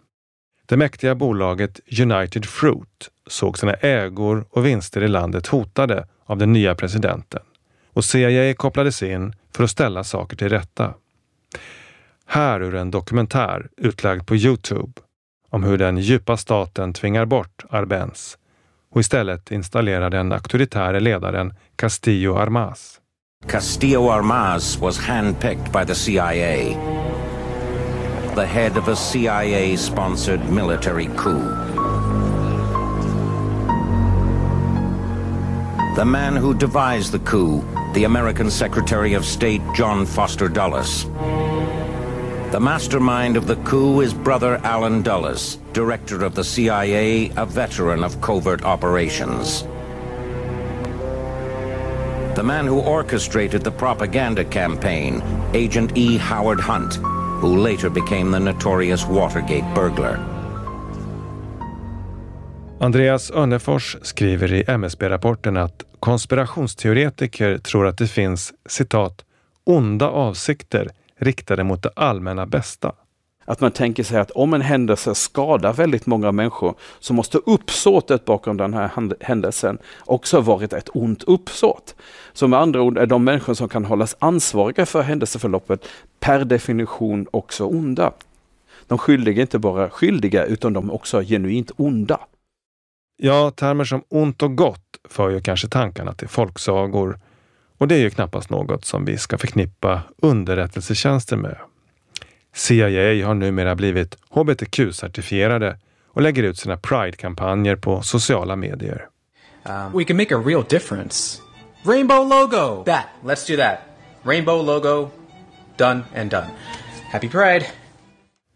Det mäktiga bolaget United Fruit såg sina ägor och vinster i landet hotade av den nya presidenten och CIA kopplades in för att ställa saker till rätta. Här ur en dokumentär utlagd på Youtube om hur den djupa staten tvingar bort Arbenz och istället installerar den auktoritäre ledaren Castillo Armas. Castillo Armas was handpicked by the CIA, the head of a CIA-sponsored military coup. The man who devised the coup, the American Secretary of State John Foster Dulles. The mastermind of the coup is brother Alan Dulles, director of the CIA, a veteran of covert operations. The man who orchestrated the propaganda campaign, Agent E. Howard Hunt, who later became the notorious Watergate burglar. Andreas Önnefors skriver i MSB-rapporten att konspirationsteoretiker tror att det finns citat onda avsikter riktade mot det allmänna bästa. Att man tänker sig att om en händelse skadar väldigt många människor så måste uppsåtet bakom den här händelsen också ha varit ett ont uppsåt. Så med andra ord är de människor som kan hållas ansvariga för händelseförloppet per definition också onda. De skyldiga är inte bara skyldiga utan de är också genuint onda. Ja, termer som ont och gott för ju kanske tankarna till folksagor och det är ju knappast något som vi ska förknippa underrättelsetjänster med. CIA har numera blivit hbtq-certifierade och lägger ut sina Pride-kampanjer på sociala medier. Um, we can make a real difference. Rainbow logo! That, let's do that. Rainbow logo, done and done. Happy Pride!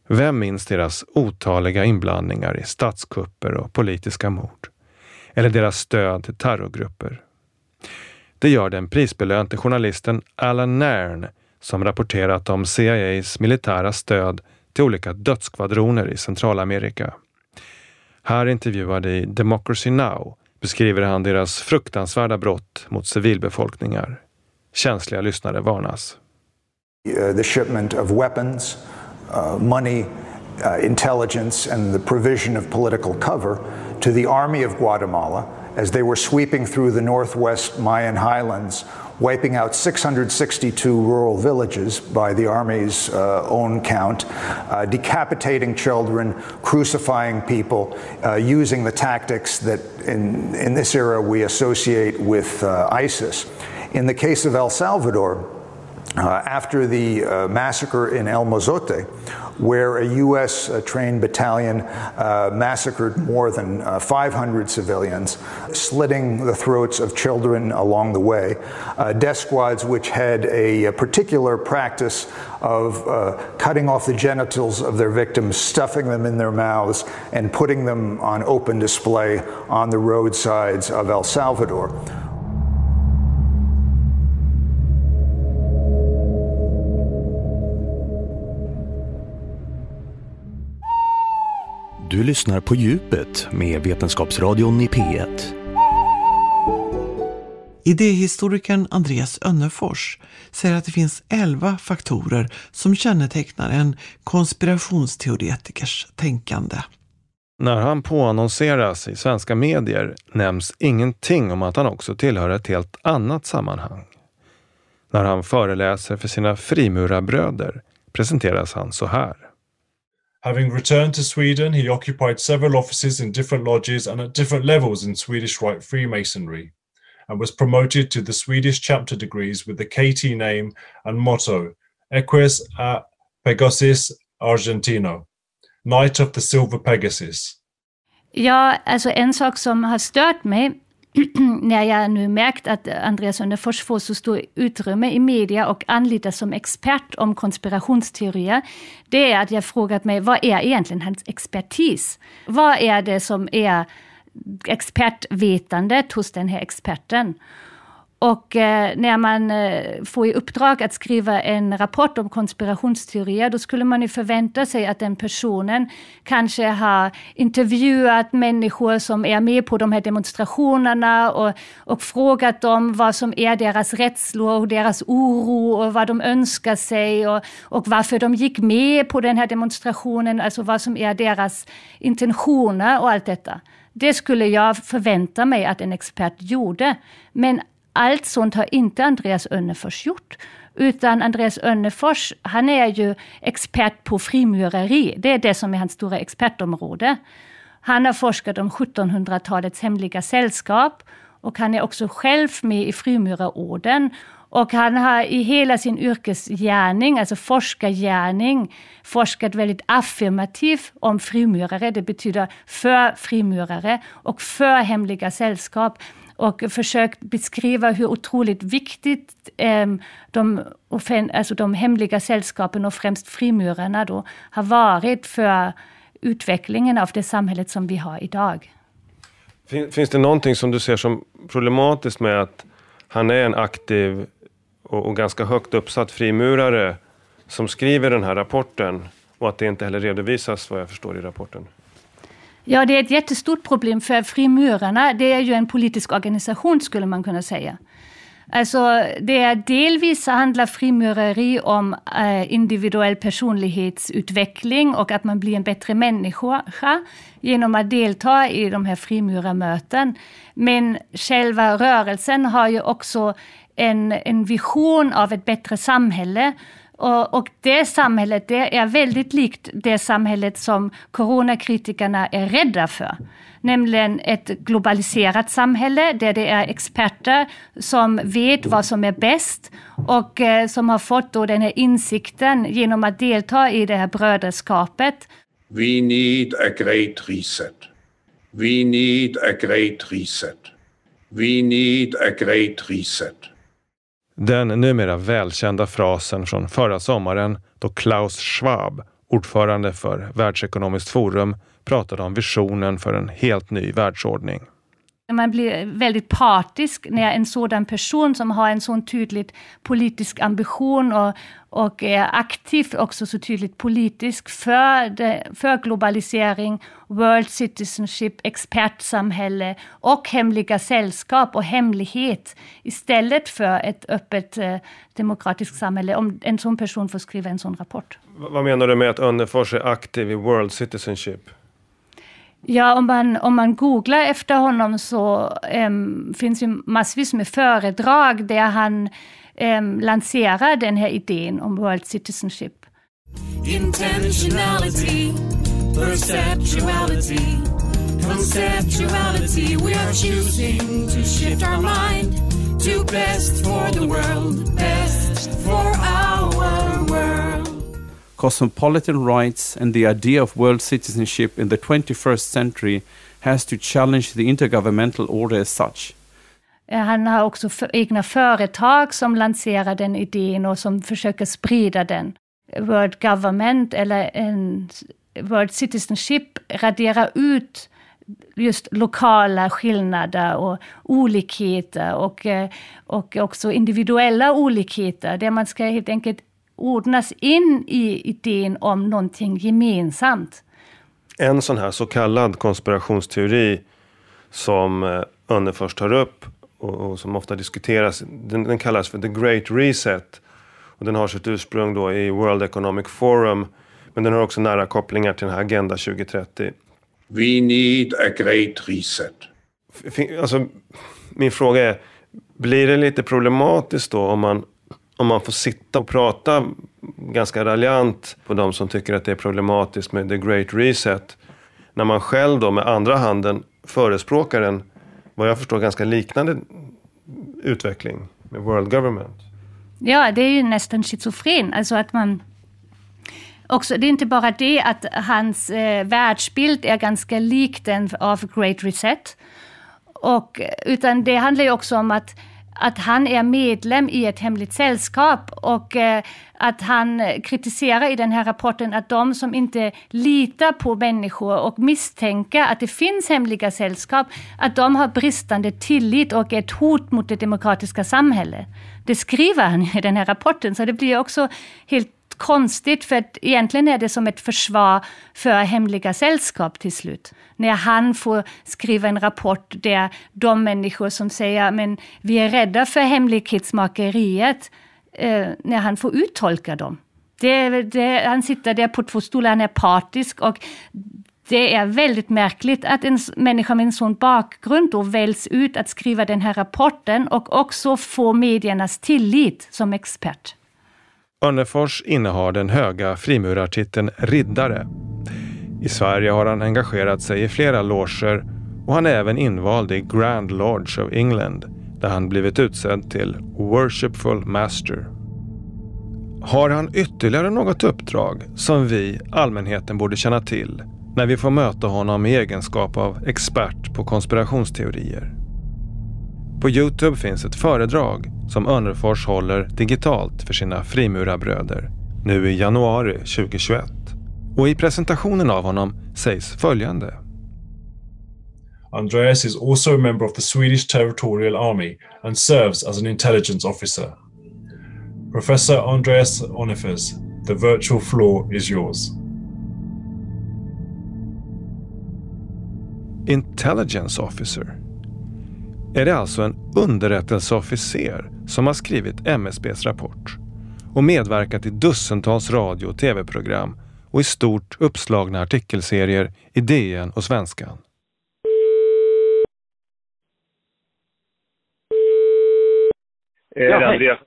Vem minns deras otaliga inblandningar i statskupper och politiska mord? Eller deras stöd till terrorgrupper? Det gör den prisbelönte journalisten Alan Nairn som rapporterat om CIAs militära stöd till olika dödsskvadroner i Centralamerika. Här intervjuad i Democracy Now beskriver han deras fruktansvärda brott mot civilbefolkningar. Känsliga lyssnare varnas. Uh, the shipment of weapons, uh, money, uh, intelligence and the provision of political cover to the army of Guatemala as they were sweeping through the northwest Mayan highlands wiping out 662 rural villages by the Army's uh, own count, uh, decapitating children, crucifying people, uh, using the tactics that in, in this era we associate with uh, ISIS. In the case of El Salvador, uh, after the uh, massacre in El Mozote, where a U.S. Uh, trained battalion uh, massacred more than uh, 500 civilians, slitting the throats of children along the way. Uh, death squads, which had a, a particular practice of cutting off the genitals of their victims, stuffing them in their mouths, and putting them on open display on the roadsides of El Salvador. Du lyssnar på djupet med Vetenskapsradion i P1. Idéhistorikern Andreas Önnefors säger att det finns elva faktorer som kännetecknar en konspirationsteoretikers tänkande. När han påannonseras i svenska medier nämns ingenting om att han också tillhör ett helt annat sammanhang. När han föreläser för sina frimurarbröder presenteras han så här. Having returned to Sweden, he occupied several offices in different lodges and at different levels in Swedish Rite Freemasonry, and was promoted to the Swedish chapter degrees with the KT name and motto Equus a Pegasus Argentino, Knight of the Silver Pegasus. Ja, alltså en sak som har stört mig när jag nu märkt att Andreas Önnerfors får så stort utrymme i media och anlitas som expert om konspirationsteorier, det är att jag frågat mig vad är egentligen hans expertis? Vad är det som är expertvetandet hos den här experten? Och eh, när man eh, får i uppdrag att skriva en rapport om konspirationsteorier, då skulle man ju förvänta sig att den personen kanske har intervjuat människor som är med på de här demonstrationerna och, och frågat dem vad som är deras rädslor och deras oro och vad de önskar sig och, och varför de gick med på den här demonstrationen, alltså vad som är deras intentioner och allt detta. Det skulle jag förvänta mig att en expert gjorde. Men allt sånt har inte Andreas Önnefors gjort. Utan Andreas Önnefors, han är ju expert på frimureri. Det är det som är hans stora expertområde. Han har forskat om 1700-talets hemliga sällskap och han är också själv med i frimurarorden. Och han har i hela sin yrkesgärning, alltså forskargärning, forskat väldigt affirmativt om frimurare. Det betyder för frimurare och för hemliga sällskap och försökt beskriva hur otroligt viktigt eh, de, alltså de hemliga sällskapen och främst frimurarna då har varit för utvecklingen av det samhället som vi har idag. Finns det någonting som du ser som problematiskt med att han är en aktiv och, och ganska högt uppsatt frimurare som skriver den här rapporten och att det inte heller redovisas vad jag förstår i rapporten? Ja, det är ett jättestort problem för frimurarna. Det är ju en politisk organisation skulle man kunna säga. Alltså, det är delvis handlar frimureri om eh, individuell personlighetsutveckling och att man blir en bättre människa genom att delta i de här frimurarmöten. Men själva rörelsen har ju också en, en vision av ett bättre samhälle och, och, det samhället det är väldigt likt det samhället som coronakritikerna är rädda för. Nämligen ett globaliserat samhälle där det är experter som vet vad som är bäst och eh, som har fått då den här insikten genom att delta i det här brödraskapet. We need a great reset. We need a great reset. We need a great reset. Den numera välkända frasen från förra sommaren då Klaus Schwab, ordförande för Världsekonomiskt forum, pratade om visionen för en helt ny världsordning. Man blir väldigt partisk när en sådan person som har en sån tydlig politisk ambition och, och är aktiv också så tydligt politisk för, det, för globalisering, world citizenship, expertsamhälle och hemliga sällskap och hemlighet istället för ett öppet eh, demokratiskt samhälle. Om en sån person får skriva en sån rapport. Vad menar du med att Önnefors är aktiv i world citizenship? Ja, om man, om man googlar efter honom så um, finns ju massvis med föredrag där han um, lanserar den här idén om World Citizenship. Intentionality, perceptuality, conceptuality. We are choosing to shift our mind to best for the world, best for our world. Cosmopolitan rights and the idea of world citizenship in the 21st century has to challenge the intergovernmental order as such. Eh, han har också för, egna företag som lanserar den idén och som försöker sprida den. World Government eller en World Citizenship raderar ut just lokala skillnader och olikheter och, eh, och också individuella olikheter där man ska helt enkelt ordnas in i idén om någonting gemensamt. En sån här så kallad konspirationsteori som eh, Önnerfors tar upp och, och, som ofta diskuteras, den, den, kallas för the great reset. Och den har sitt ursprung då i World Economic Forum men den har också nära kopplingar till den här Agenda 2030. We need a great reset. Alltså, min fråga är, blir det lite problematiskt då om man om man får sitta och prata ganska raljant på de som tycker att det är problematiskt med the great reset. När man själv då med andra handen förespråkar en, vad jag förstår, ganska liknande utveckling med world government. Ja, det är ju nästan schizofren. Alltså att man också, det är inte bara det att hans eh, världsbild är ganska lik den av Great Reset. Och, utan det handlar ju också om att att han är medlem i ett hemligt sällskap och eh, att han kritiserar i den här rapporten att de som inte litar på människor och misstänker att det finns hemliga sällskap, att de har bristande tillit och ett hot mot det demokratiska samhället. Det skriver han i den här rapporten, så det blir också helt konstigt, för att egentligen är det som ett försvar för hemliga sällskap till slut. När han får skriva en rapport där de människor som säger men vi är rädda för hemlighetsmakeriet, eh, när han får uttolka dem. Det, det, han sitter där på två stolar, han är partisk och det är väldigt märkligt att en människa med en sån bakgrund då väljs ut att skriva den här rapporten och också få mediernas tillit som expert. Örnefors innehar den höga frimurartiteln riddare. I Sverige har han engagerat sig i flera loger och han är även invald i Grand Lodge of England där han blivit utsedd till Worshipful Master. Har han ytterligare något uppdrag som vi, allmänheten, borde känna till när vi får möta honom i egenskap av expert på konspirationsteorier? På Youtube finns ett föredrag som Önnerfors håller digitalt för sina frimurarbröder nu i januari 2021. Och i presentationen av honom sägs följande. Andreas is also a member of the Swedish Territorial Army and serves as an intelligence officer. Professor Andreas Onifers, the virtual floor is yours. Intelligence officer är det alltså en underrättelseofficer som har skrivit MSBs rapport och medverkat i dussintals radio och tv-program och i stort uppslagna artikelserier i DN och Svenskan. Är hej. Andreas...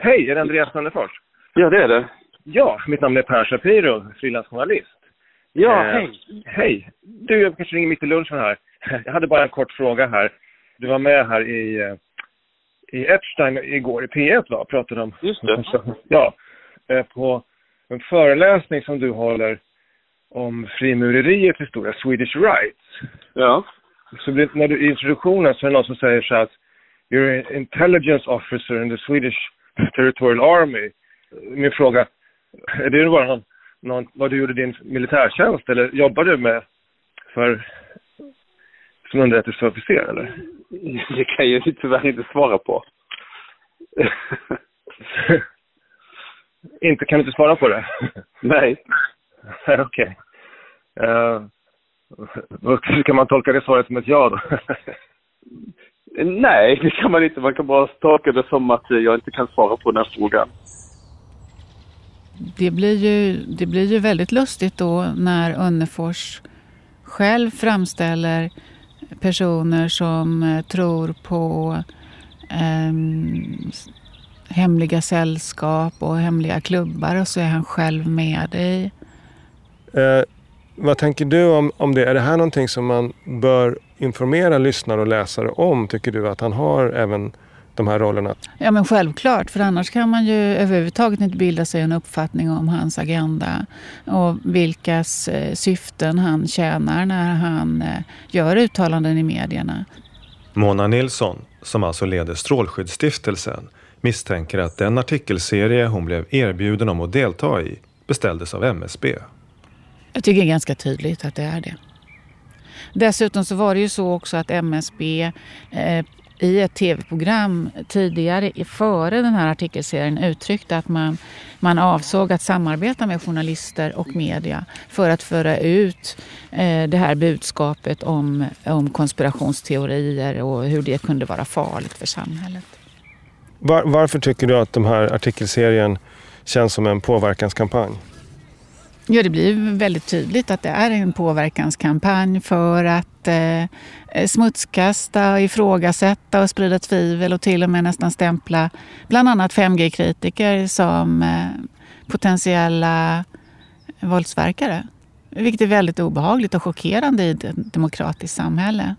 hej, är det Andreas Sandefors? Ja, det är det. Ja, mitt namn är Per Shapiro, frilansjournalist. Ja, eh, hej. Hej. Du, jag kanske ringer mitt i lunchen här. Jag hade bara en kort fråga här. Du var med här i, eh, i Epstein igår i P1 va? Pratade om... Just det. Ja. Eh, på en föreläsning som du håller om frimureriets historia, Swedish Rights. Ja. Så när du, i introduktionen så är det någon som säger så att You're an intelligence officer in the Swedish Territorial Army. Min fråga, är det bara någon, någon, vad du gjorde din militärtjänst eller jobbar du med för som underrättelseofficer eller? Det kan jag ju tyvärr inte svara på. inte, kan du inte svara på det? Nej. Okej. Okay. Uh, kan man tolka det svaret som ett ja då? Nej, det kan man inte. Man kan bara tolka det som att jag inte kan svara på den här frågan. Det blir ju, det blir ju väldigt lustigt då när Önnefors själv framställer personer som eh, tror på eh, hemliga sällskap och hemliga klubbar och så är han själv med i. Eh, vad tänker du om, om det? Är det här någonting som man bör informera lyssnare och läsare om? Tycker du att han har även de här rollerna? Ja men självklart, för annars kan man ju överhuvudtaget inte bilda sig en uppfattning om hans agenda och vilkas eh, syften han tjänar när han eh, gör uttalanden i medierna. Mona Nilsson, som alltså leder Strålskyddsstiftelsen, misstänker att den artikelserie hon blev erbjuden om att delta i beställdes av MSB. Jag tycker det är ganska tydligt att det är det. Dessutom så var det ju så också att MSB eh, i ett tv-program tidigare, före den här artikelserien, uttryckte att man, man avsåg att samarbeta med journalister och media för att föra ut eh, det här budskapet om, om konspirationsteorier och hur det kunde vara farligt för samhället. Var, varför tycker du att den här artikelserien känns som en påverkanskampanj? Ja, det blir väldigt tydligt att det är en påverkanskampanj för att eh, smutskasta, ifrågasätta och sprida tvivel och till och med nästan stämpla bland annat 5G-kritiker som eh, potentiella våldsverkare. Vilket är väldigt obehagligt och chockerande i ett demokratiskt samhälle.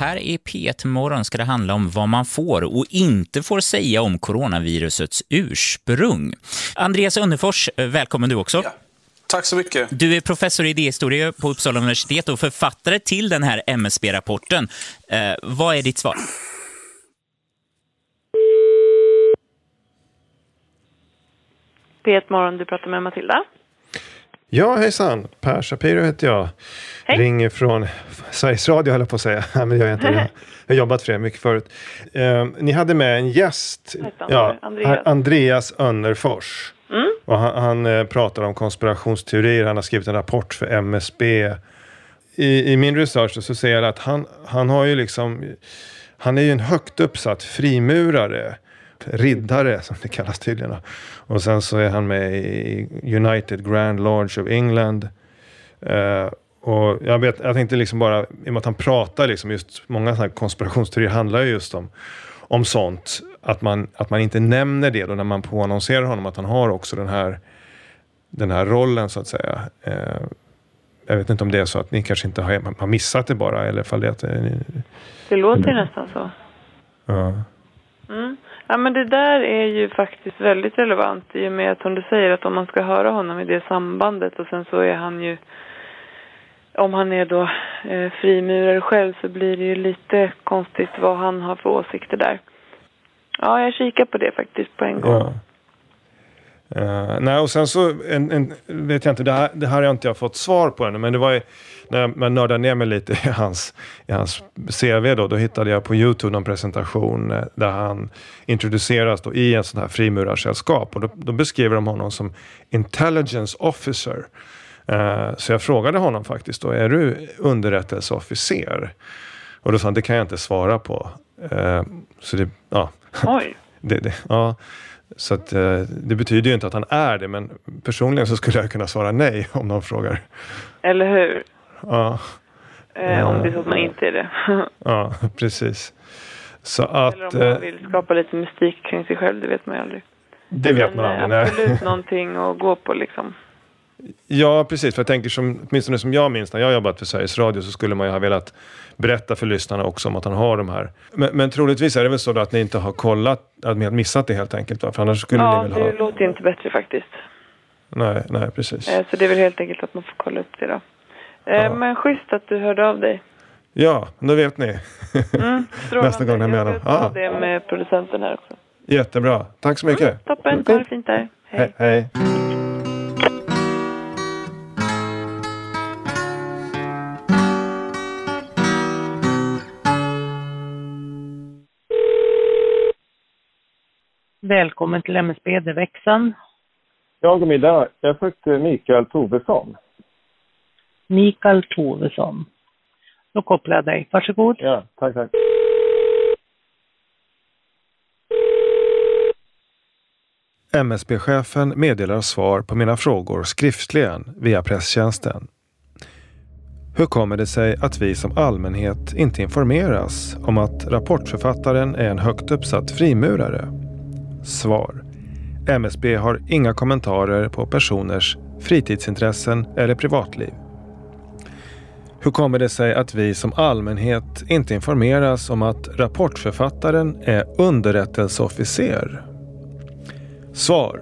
Här i P1 Morgon ska det handla om vad man får och inte får säga om coronavirusets ursprung. Andreas Önnerfors, välkommen du också. Ja. Tack så mycket. Du är professor i idéhistoria på Uppsala universitet och författare till den här MSB-rapporten. Eh, vad är ditt svar? P1 Morgon, du pratar med Matilda. Ja, hejsan. Per Shapiro heter jag. Hej. Ringer från Sveriges Radio, höll jag på att säga. Men jag, inte, jag har jobbat för er mycket förut. Eh, ni hade med en gäst, ja, Andreas. Andreas Önnerfors. Mm. Och han, han eh, pratar om konspirationsteorier. Han har skrivit en rapport för MSB. I, i min research så säger jag att han, han har ju liksom... Han är ju en högt uppsatt frimurare riddare som det kallas tydligen. Och sen så är han med i United Grand Lodge of England. Uh, och jag, vet, jag tänkte liksom bara, i och med att han pratar liksom just, många sådana här konspirationsteorier handlar ju just om, om sånt. Att man, att man inte nämner det då när man påannonserar honom, att han har också den här, den här rollen så att säga. Uh, jag vet inte om det är så att ni kanske inte har, har missat det bara, eller fall det att... Ni, det låter nästan så. Ja. Mm. Ja men det där är ju faktiskt väldigt relevant i och med att som du säger att om man ska höra honom i det sambandet och sen så är han ju om han är då eh, frimurare själv så blir det ju lite konstigt vad han har för åsikter där. Ja, jag kikar på det faktiskt på en gång. Ja. Uh, nej, och sen så en, en, vet jag inte, det här, det här har jag inte fått svar på ännu, men det var ju när man nördade ner mig lite i hans, i hans CV då, då hittade jag på Youtube en presentation eh, där han introduceras då i en sån här frimurarsällskap och då, då beskriver de honom som intelligence officer. Uh, så jag frågade honom faktiskt då, är du underrättelseofficer? Och då sa han, det kan jag inte svara på. Uh, så det, ja. Oj. det, det, ja. Så att, eh, det betyder ju inte att han är det, men personligen så skulle jag kunna svara nej om någon frågar. Eller hur? Ja. Eh, om det är så att man inte är det. ja, precis. Så att, Eller om man eh, vill skapa lite mystik kring sig själv, det vet man ju aldrig. Det vet man aldrig. Nej. Absolut någonting att gå på liksom. Ja, precis. För jag tänker som, åtminstone som jag minns när jag jobbat för Sveriges Radio så skulle man ju ha velat berätta för lyssnarna också om att han har de här. Men, men troligtvis är det väl så att ni inte har kollat, att ni har missat det helt enkelt? Va? För annars skulle ja, ni väl ha... Ja, det låter inte bättre faktiskt. Nej, nej precis. Eh, så det är väl helt enkelt att man får kolla upp det då. Eh, ja. Men schysst att du hörde av dig. Ja, då vet ni. Mm, Nästa gång jag menar. Jag vet det med producenten här också. Jättebra. Tack så mycket. Mm, toppen. Ha det fint där. Hej. Hej. Välkommen till MSB, det växeln. Ja, god middag. Jag sökte Mikael Tovesson. Mikael Tovesson. Då kopplar jag dig. Varsågod. Ja, tack, tack. MSB-chefen meddelar svar på mina frågor skriftligen via presstjänsten. Hur kommer det sig att vi som allmänhet inte informeras om att rapportförfattaren är en högt uppsatt frimurare? Svar. MSB har inga kommentarer på personers fritidsintressen eller privatliv. Hur kommer det sig att vi som allmänhet inte informeras om att rapportförfattaren är underrättelseofficer? Svar.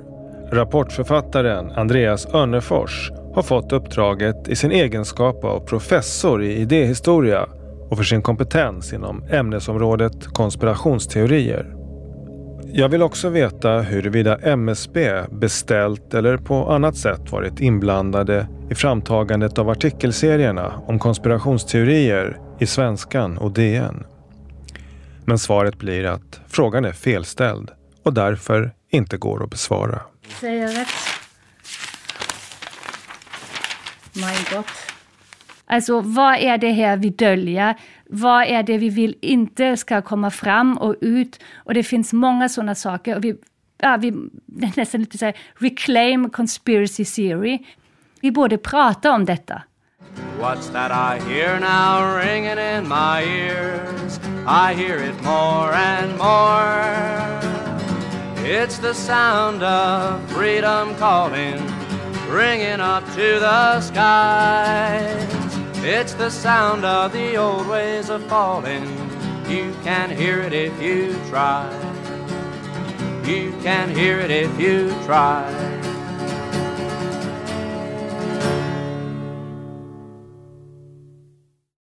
Rapportförfattaren Andreas Örnefors har fått uppdraget i sin egenskap av professor i idéhistoria och för sin kompetens inom ämnesområdet konspirationsteorier. Jag vill också veta huruvida MSB beställt eller på annat sätt varit inblandade i framtagandet av artikelserierna om konspirationsteorier i Svenskan och DN. Men svaret blir att frågan är felställd och därför inte går att besvara. Säger jag rätt? My God. Alltså, vad är det här vi döljer? Vad är det vi vill inte ska komma fram och ut? Och det finns många sådana saker. Och vi, ja, vi nästan lite så här, reclaim conspiracy theory. Vi borde prata om detta. What's that I hear now ringing in my ears? I hear it more and more. It's the sound of freedom calling, ringing up to the skies. It's the sound of the old ways of falling. You can hear it if you try. You can hear it if you try.